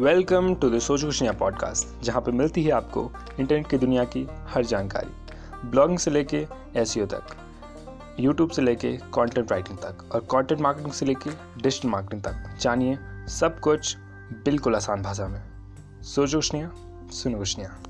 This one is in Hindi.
वेलकम टू द सोच कुशनिया पॉडकास्ट जहाँ पे मिलती है आपको इंटरनेट की दुनिया की हर जानकारी ब्लॉगिंग से लेके एस तक यूट्यूब से लेके कंटेंट राइटिंग तक और कंटेंट मार्केटिंग से लेके डिजिटल मार्केटिंग तक। जानिए सब कुछ बिल्कुल आसान भाषा में। सोचो कुशनिया सुनो खुशियाँ